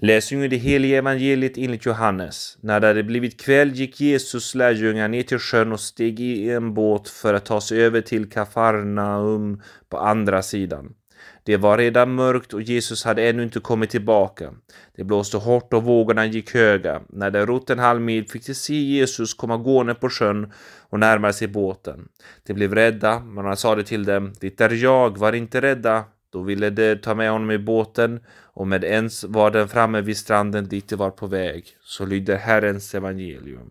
Läsning ur det heliga evangeliet enligt Johannes. När det hade blivit kväll gick Jesus lärjungar ner till sjön och steg i en båt för att ta sig över till Kafarnaum på andra sidan. Det var redan mörkt och Jesus hade ännu inte kommit tillbaka. Det blåste hårt och vågorna gick höga. När de rott en halv mil fick de se Jesus komma gående på sjön och närma sig båten. De blev rädda, men han sade till dem, det är jag, var inte rädda. Då ville de ta med honom i båten och med ens var den framme vid stranden dit de var på väg. Så lyder Herrens evangelium.